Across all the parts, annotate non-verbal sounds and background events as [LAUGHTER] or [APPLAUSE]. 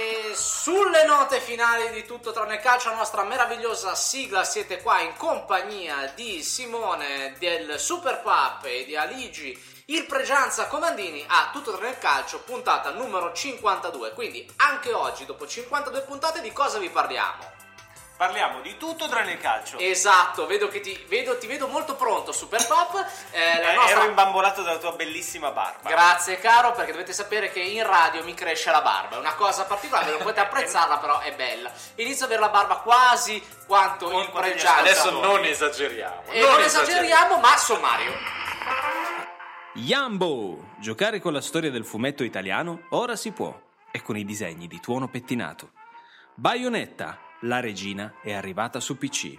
E sulle note finali di tutto tranne calcio, la nostra meravigliosa sigla, siete qua in compagnia di Simone del Super Pap e di Aligi, il Pregianza Comandini a tutto tranne il calcio, puntata numero 52. Quindi anche oggi, dopo 52 puntate, di cosa vi parliamo? Parliamo di tutto tranne il calcio. Esatto, vedo che ti vedo, ti vedo molto pronto, Super Pop. Eh, la Eh, nostra- Ero imbambolato dalla tua bellissima barba. Grazie caro, perché dovete sapere che in radio mi cresce la barba, è una cosa particolare, non potete [LAUGHS] apprezzarla, però è bella. Inizio ad avere la barba quasi quanto il Quanto degli pregiato. Adesso non esageriamo. E non esageriamo, ma sommario. Yambo! Giocare con la storia del fumetto italiano ora si può, e con i disegni di tuono pettinato. Bayonetta, la regina, è arrivata su PC.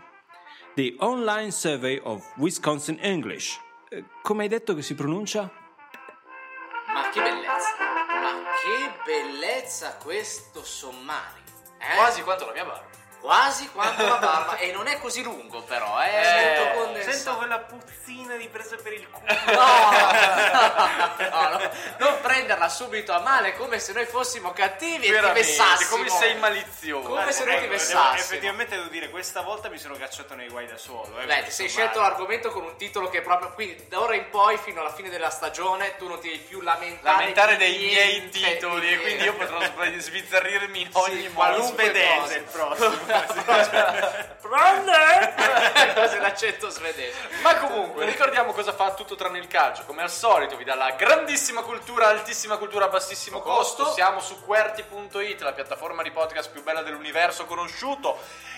The Online Survey of Wisconsin English. Eh, Come hai detto che si pronuncia? Ma che bellezza, ma che bellezza questo sommario. Eh? Quasi quanto la mia barba. Quasi quanto la barba, e non è così lungo però, eh. Eh, Sento condensato. Sento quella puzzina di presa per il culo. No, [LAUGHS] no, no, non prenderla subito a male come se noi fossimo cattivi e ti Veramente, vessassimo. come sei malizioso. Come se noi ti Ecco, vessassimo. devo- Effettivamente devo dire, questa volta mi sono cacciato nei guai da solo. Beh, Eh, ti perché sei insomma- scelto l'argomento con un titolo che proprio quindi da ora in poi fino alla fine della stagione tu non ti devi più lamentare, Lamentare dei miei titoli e quindi io potrò sbizzarrirmi in ogni Sì, modo. qualunque cosa. il prossimo. Prende! Così l'accento svedese. Ma comunque, ricordiamo cosa fa tutto tranne il calcio. Come al solito, vi dà la grandissima cultura, altissima cultura, a bassissimo costo. Costo. Siamo su QWERTY.it, la piattaforma di podcast più bella dell'universo conosciuto.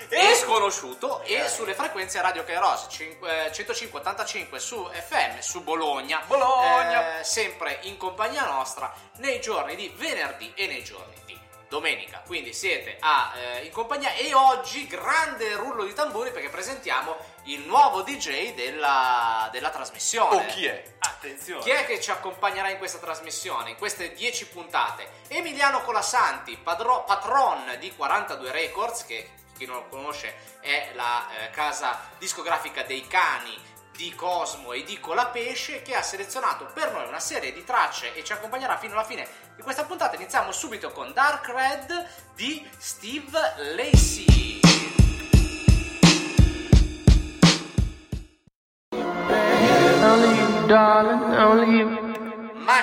e sconosciuto e sulle frequenze Radio Kairos 5, eh, 105-85 su FM su Bologna Bologna. eh, sempre in compagnia nostra nei giorni di venerdì e nei giorni di domenica quindi siete a, eh, in compagnia e oggi grande rullo di tamburi perché presentiamo il nuovo DJ della, della trasmissione Oh, chi è? Attenzione. chi è che ci accompagnerà in questa trasmissione, in queste 10 puntate? Emiliano Colasanti, padro- patron di 42 Records, che chi non lo conosce è la eh, casa discografica dei cani di Cosmo e di Colapesce, che ha selezionato per noi una serie di tracce e ci accompagnerà fino alla fine di questa puntata. Iniziamo subito con Dark Red di Steve Lacey. Darling, only you.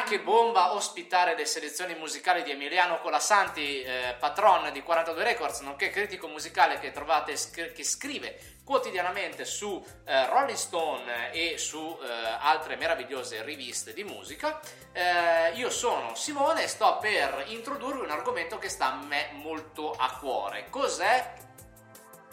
Ma che bomba ospitare le selezioni musicali di Emiliano Colasanti, eh, patron di 42 Records, nonché critico musicale che trovate scr- che scrive quotidianamente su eh, Rolling Stone e su eh, altre meravigliose riviste di musica. Eh, io sono Simone e sto per introdurre un argomento che sta a me molto a cuore. Cos'è?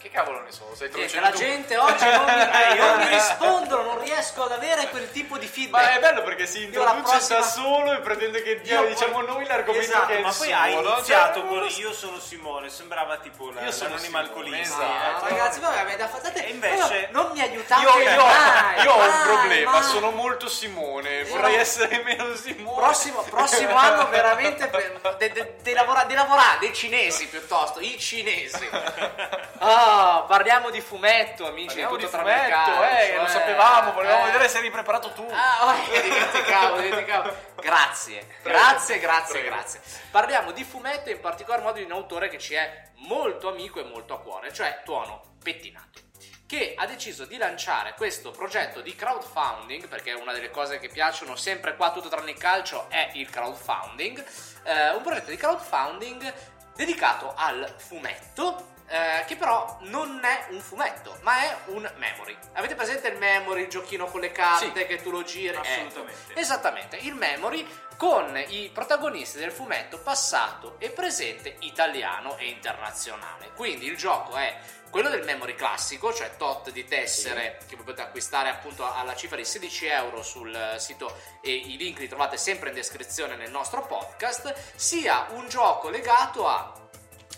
Che cavolo ne so? Sei Niente, introducendo la tu. gente oggi non mi, non mi [LAUGHS] rispondono, non riesco ad avere quel tipo di feedback. Ma è bello perché si introduce prossima- da solo e pretende che dia, Io diciamo poi- noi l'argomento Esatto, che è il ma poi suo, ha no? iniziato Cioè, con io sono Simone, sembrava tipo la, Io sono Simone, alcolista. esatto. Ah, ragazzi, voi avete da fate E invece- non mi aiutate Io, io- mai, io ho un problema, mai. sono molto Simone, vorrei no. essere meno Simone. prossimo, prossimo anno veramente de- de- de lavora- di lavorare dei cinesi piuttosto i cinesi [LAUGHS] Ah, parliamo di fumetto amici Parliamo di tutto fumetto, eh, lo sapevamo, volevamo eh. vedere se eri preparato tu. Ah, oh, [LAUGHS] dimenticavo, dimenticavo. Grazie, grazie, grazie, Prego. grazie. Parliamo di fumetto e in particolar modo di un autore che ci è molto amico e molto a cuore, cioè Tuono Pettinato che ha deciso di lanciare questo progetto di crowdfunding, perché una delle cose che piacciono sempre qua tutto tranne il calcio è il crowdfunding, eh, un progetto di crowdfunding dedicato al fumetto, eh, che però non è un fumetto, ma è un memory. Avete presente il memory, il giochino con le carte Sì. che tu lo giri? Assolutamente. Ecco, esattamente, il memory con i protagonisti del fumetto passato e presente italiano e internazionale. Quindi il gioco è quello del memory classico, cioè tot di tessere che potete acquistare appunto alla cifra di 16 euro sul sito e i link li trovate sempre in descrizione nel nostro podcast, sia un gioco legato a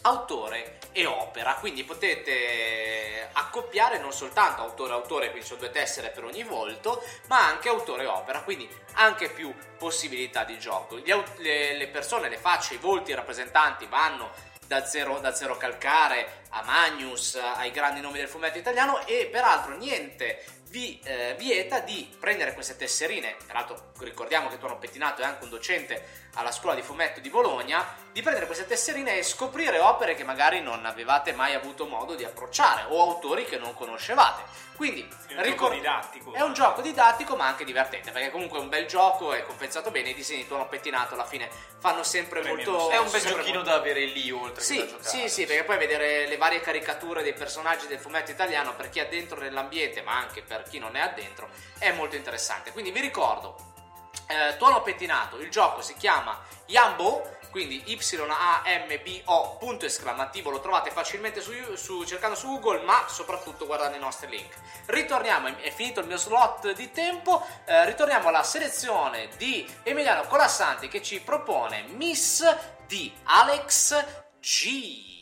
autore e opera, quindi potete accoppiare non soltanto autore e autore, quindi sono due tessere per ogni volto, ma anche autore e opera, quindi anche più possibilità di gioco. Gli au- le, le persone, le facce, i volti, rappresentanti vanno da zero, da zero calcare a Magnus, ai grandi nomi del fumetto italiano e peraltro niente vi eh, vieta di prendere queste tesserine, tra l'altro ricordiamo che Tuono Pettinato è anche un docente alla scuola di fumetto di Bologna, di prendere queste tesserine e scoprire opere che magari non avevate mai avuto modo di approcciare o autori che non conoscevate. Quindi È un ricor- gioco didattico. È un gioco didattico ma anche divertente, perché comunque è un bel gioco, è confezzato bene, i disegni di Tuono Pettinato alla fine fanno sempre Premiano molto... È un bel giochino molto- da avere lì oltre sì, che da giocare. sì, sì, perché poi vedere le varie caricature dei personaggi del fumetto italiano per chi è dentro nell'ambiente, ma anche per chi non è addentro, è molto interessante. Quindi vi ricordo, eh, Tuono Pettinato, il gioco si chiama Yambo, quindi Y-A-M-B-O, punto esclamativo, lo trovate facilmente su, su- cercando su Google, ma soprattutto guardando i nostri link. Ritorniamo, è finito il mio slot di tempo, eh, ritorniamo alla selezione di Emiliano Colassanti che ci propone Miss di Alex G.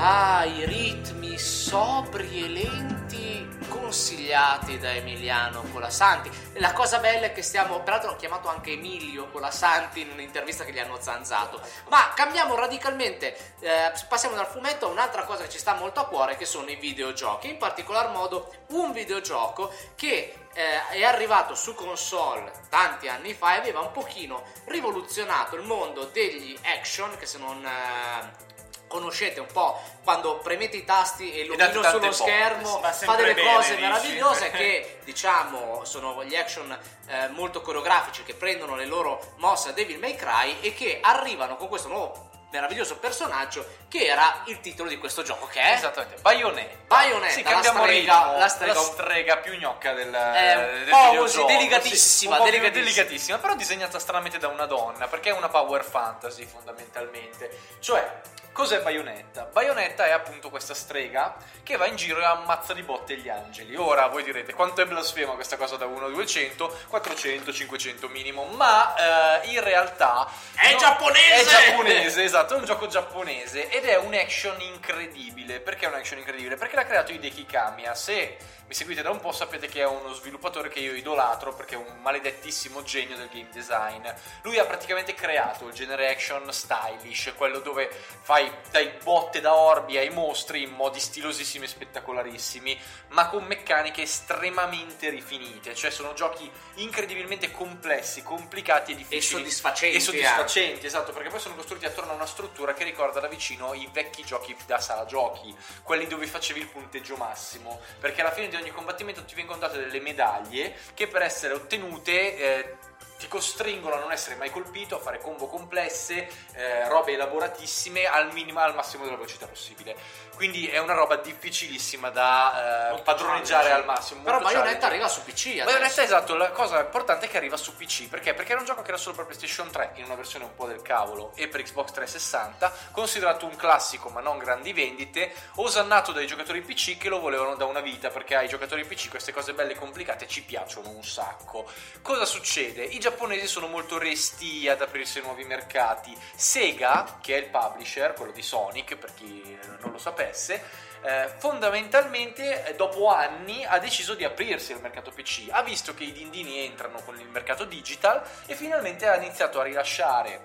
Ah, i ritmi sobri e lenti consigliati da Emiliano Colasanti. La cosa bella è che stiamo, peraltro ho chiamato anche Emilio Colasanti in un'intervista che gli hanno zanzato. Ma cambiamo radicalmente, eh, passiamo dal fumetto a un'altra cosa che ci sta molto a cuore, che sono i videogiochi. In particolar modo un videogioco che eh, è arrivato su console tanti anni fa e aveva un pochino rivoluzionato il mondo degli action, che se non... eh, Conoscete un po' quando premete i tasti e l'omino sullo schermo fa delle bene, cose dici. meravigliose [LAUGHS] che diciamo sono gli action eh, molto coreografici che prendono le loro mosse a Devil May Cry e che arrivano con questo nuovo meraviglioso personaggio che era il titolo di questo gioco che è Esattamente, Bayonetta. Bayonetta, Sì, la strega- la strega- strega più gnocca del, È un del po' così, delicatissima, Sì, un po' più delicatissima. delicatissima, però disegnata stranamente da una donna, perché è una power fantasy fondamentalmente. Cioè, cos'è Bayonetta? Bayonetta è appunto questa strega che va in giro e ammazza di botte gli angeli. Ora voi direte quanto è blasfema questa cosa da 1 a 200, 400, 500 minimo, ma eh, in realtà È no- giapponese! È giapponese, esatto, è un gioco giapponese ed è un action incredibile. Perché è un action incredibile? Perché l'ha creato Hideki Kamiya. Se mi seguite da un po' sapete che è uno sviluppatore che io idolatro perché è un maledettissimo genio del game design. Lui ha praticamente creato il genere action stylish, quello dove fai dai botte da orbi ai mostri in modi stilosissimi e spettacolarissimi, ma con meccaniche estremamente rifinite, cioè sono giochi incredibilmente complessi, complicati e e difficili. soddisfacenti e soddisfacenti, esatto, perché poi sono costruiti attorno a una struttura che ricorda da vicino i vecchi giochi da sala giochi, quelli dove facevi il punteggio massimo, perché alla fine di ogni combattimento ti vengono date delle medaglie che per essere ottenute eh, ti costringono a non essere mai colpito, a fare combo complesse, eh, robe elaboratissime al minimo, al massimo della velocità possibile. Quindi è una roba difficilissima da eh, padroneggiare challenge. al massimo. però Bayonetta arriva su PC adesso. Bayonetta esatto, la cosa importante è che arriva su PC, perché? Perché era un gioco che era solo per PlayStation 3 in una versione un po' del cavolo e per Xbox 360, considerato un classico ma non grandi vendite, osannato dai giocatori PC che lo volevano da una vita, perché ai giocatori PC queste cose belle e complicate ci piacciono un sacco. Cosa succede? I giapponesi sono molto resti ad aprirsi nuovi mercati. Sega, che è il publisher, quello di Sonic, per chi non lo sapesse, eh, fondamentalmente eh, dopo anni ha deciso di aprirsi al mercato PC, ha visto che i dindini entrano con il mercato digital e finalmente ha iniziato a rilasciare,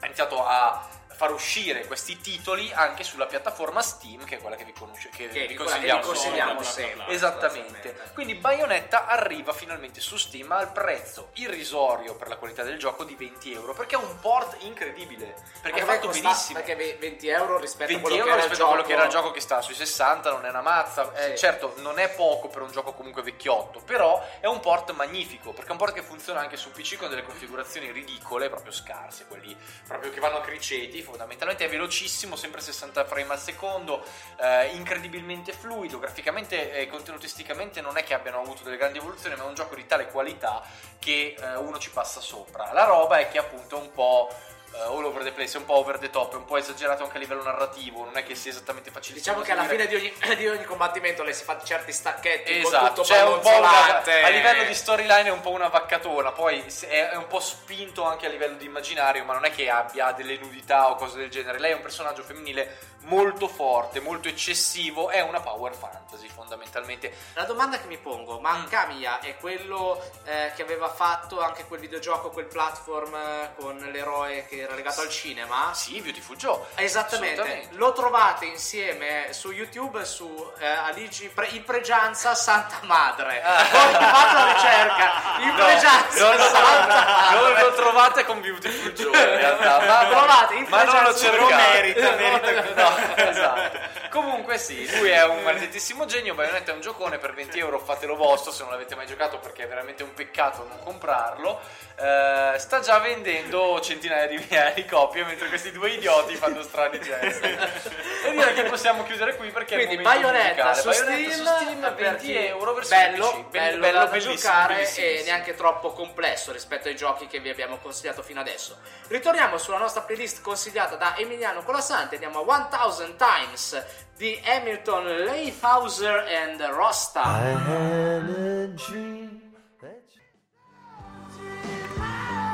ha iniziato a far uscire questi titoli anche sulla piattaforma Steam, che è quella che vi, conosce, che Che vi consigliamo. consigliamo sempre. Esattamente. Quindi Bayonetta arriva finalmente su Steam al prezzo irrisorio per la qualità del gioco di 20 euro, perché è un port incredibile, perché è fatto benissimo. Perché ve- 20 euro rispetto 20 a quello euro che era il rispetto a quello gioco. che era il gioco che sta sui 60 non è una mazza Eh, Sì. certo non è poco per un gioco comunque vecchiotto però è un port magnifico perché è un port che funziona anche su PC con delle configurazioni ridicole proprio scarse quelli proprio che vanno a criceti fondamentalmente è velocissimo sempre 60 frame al secondo eh, incredibilmente fluido graficamente e contenutisticamente non è che abbiano avuto delle grandi evoluzioni ma è un gioco di tale qualità che eh, uno ci passa sopra. La roba è che appunto è un po' eh, all over the place, è un po' over the top, è un po' esagerato anche a livello narrativo, non è che sia esattamente facilissimo. Diciamo che alla fine di ogni, [COUGHS] di ogni combattimento lei si fa certi stacchetti Esatto, c'è un po' una, a livello di storyline è un po' una vaccatona, poi è, è un po' spinto anche a livello di immaginario, ma non è che abbia delle nudità o cose del genere. Lei è un personaggio femminile molto forte, molto eccessivo, è una power fantasy fondamentalmente. La domanda che mi pongo, ma Mm. Kamiya è quello eh, che aveva fatto anche quel videogioco, quel platform eh, con l'eroe che era legato al cinema? Sì, Beautiful Joe. Esattamente, lo trovate insieme su YouTube su eh, Aligi Pre- in pregianza Santa Madre. Poi fatto la ricerca in Ah. No, pregianza non, lo Santa trovate, non lo trovate con Beautiful Joe in realtà, ma, [LAUGHS] Trovate in ma non lo cercate. Però merita, merita. No, esatto. Comunque sì, lui è un maledettissimo genio, Bayonetta è un giocone per 20 euro, fatelo vostro se non l'avete mai giocato perché è veramente un peccato non comprarlo. Eh, sta già vendendo centinaia di migliaia di copie mentre questi due idioti fanno strani gesti. e direi che possiamo chiudere qui perché Quindi è Bayonetta su Bayonetta Steam, su Steam per 20 chi- euro versione bello, PC. bello, bello, da bellissimo, giocare bellissimo. e neanche troppo complesso rispetto ai giochi che vi abbiamo consigliato fino adesso. Ritorniamo sulla nostra playlist consigliata da Emiliano Colasanti, andiamo a 1000 Times di Hamilton, Leifhauser and Rosta.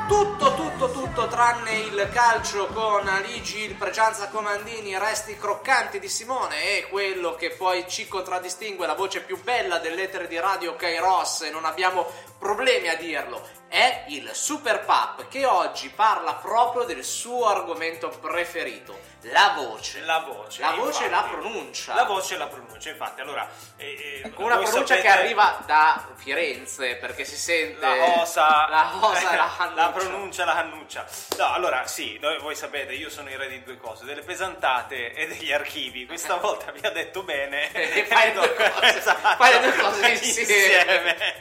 Tutto, tutto, tutto tranne il calcio con Aligi, il Pregianza Comandini, i resti croccanti di Simone e quello che poi ci contraddistingue, la voce più bella dell'etere di Radio Kairos e non abbiamo problemi a dirlo, è il Super Pap che oggi parla proprio del suo argomento preferito, la voce. La voce. La voce e la infatti. pronuncia. La voce e la pronuncia, infatti. Allora, eh, eh, Con una pronuncia che sapete- arriva da Firenze perché si sente La osa, la osa la [LAUGHS] la cannuccia. pronuncia, la cannuccia. No, allora sì, noi, voi sapete, io sono il re di due cose, delle pesantate e degli archivi. Questa [LAUGHS] volta vi ha detto bene. [LAUGHS] E fai due cose. Esatto. Fai le due cose insieme.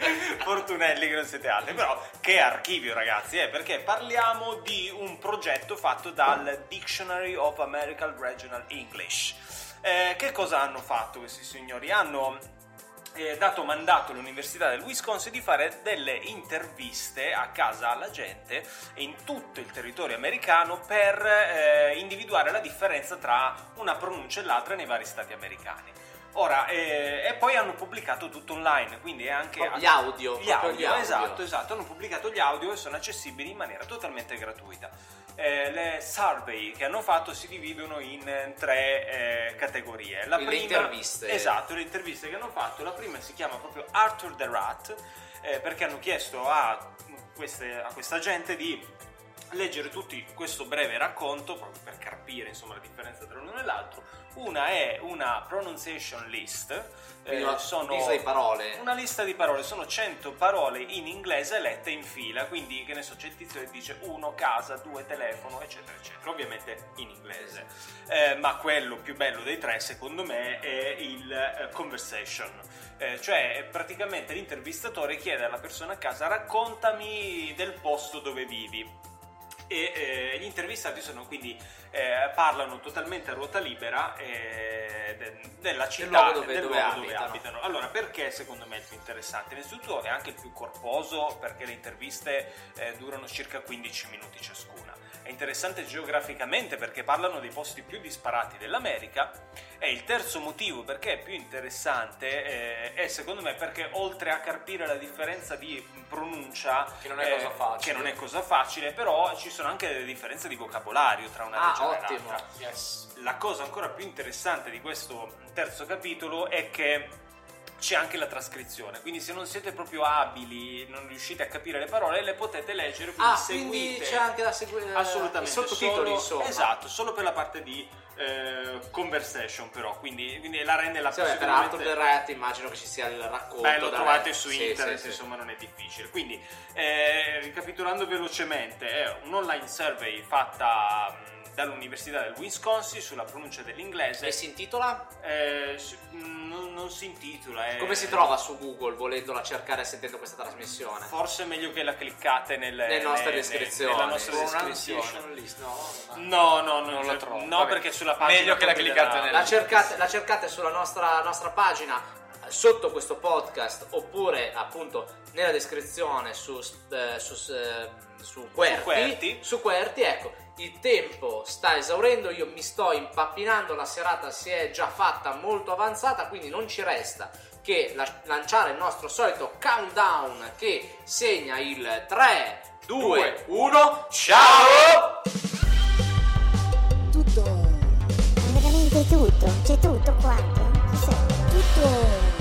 Fortunelli che non siete altri. Però che archivio ragazzi, eh, perché parliamo di un progetto fatto dal Dictionary of American Regional English. Eh, che cosa hanno fatto questi signori? Hanno eh, dato mandato all'Università del Wisconsin di fare delle interviste a casa alla gente in tutto il territorio americano per eh, individuare la differenza tra una pronuncia e l'altra nei vari stati americani. Ora, eh, e poi hanno pubblicato tutto online, quindi è anche... Proprio gli audio, Gli audio, gli audio. esatto, esatto, hanno pubblicato gli audio e sono accessibili in maniera totalmente gratuita. Eh, le survey che hanno fatto si dividono in eh, tre eh, categorie. La Le prima, interviste. Esatto, le interviste che hanno fatto. La prima si chiama proprio Arthur the Rat, eh, perché hanno chiesto a, queste- a questa gente di leggere tutti questo breve racconto proprio per capire insomma la differenza tra l'uno e l'altro. Una è una pronunciation list, eh, una sono lista di parole. una lista di parole, sono 100 parole in inglese lette in fila, quindi che ne so, c'è il tizio che dice uno, casa, due, telefono, eccetera, eccetera, ovviamente in inglese. Eh, ma quello più bello dei tre, secondo me, è il eh, conversation. Eh, cioè, praticamente l'intervistatore chiede alla persona a casa raccontami del posto dove vivi e eh, gli intervistati sono quindi eh, parlano totalmente a ruota libera eh, de- della città luogo dove- del dove luogo dove abitano. abitano. Allora, perché secondo me è il più interessante? Innanzitutto è anche il più corposo perché le interviste eh, durano circa 15 minuti ciascuna. È interessante geograficamente perché parlano dei posti più disparati dell'America e il terzo motivo perché è più interessante eh, è secondo me perché oltre a carpire la differenza di pronuncia Che non è cosa facile. che non è cosa facile, però ci sono anche delle differenze di vocabolario tra una Ah, regione ottimo. e l'altra. Yes. La cosa ancora più interessante di questo terzo capitolo è che c'è anche la trascrizione, quindi se non siete proprio abili, non riuscite a capire le parole, le potete leggere, quindi Ah, seguite. quindi c'è anche da seguire Assolutamente. i sottotitoli, insomma. Esatto, solo per la parte di eh, conversation però, quindi, quindi la rende la Sì, per sicuramente- Arthur the Rat immagino che ci sia il racconto. Beh, lo trovate su Sì, internet, sì, insomma non è difficile. Quindi, eh, ricapitolando velocemente, è un online survey fatta mh, dall'Università del Wisconsin sulla pronuncia dell'inglese. E si intitola? Eh, non, non si intitola. è- Come si trova su Google volendola cercare e sentendo questa trasmissione? Forse è meglio che la cliccate nelle, Nelle nostre nelle- descrizioni. nella nostra descrizione. list, no? No, no, no, Non la trovo. No, Vabbè. perché sulla pagina Meglio che la cliccate nella- La cercate, la cercate sulla nostra, nostra pagina eh, sotto questo podcast oppure appunto nella descrizione su, eh, su, eh, su Querti, Querti. su Querti, ecco, il tempo sta esaurendo, io mi sto impappinando, la serata si è già fatta molto avanzata, quindi non ci resta che la- lanciare il nostro solito countdown che segna il 3, 2, 1, ciao! Tutto. Veramente tutto. C'è tutto quanto. Tutto. Tutto.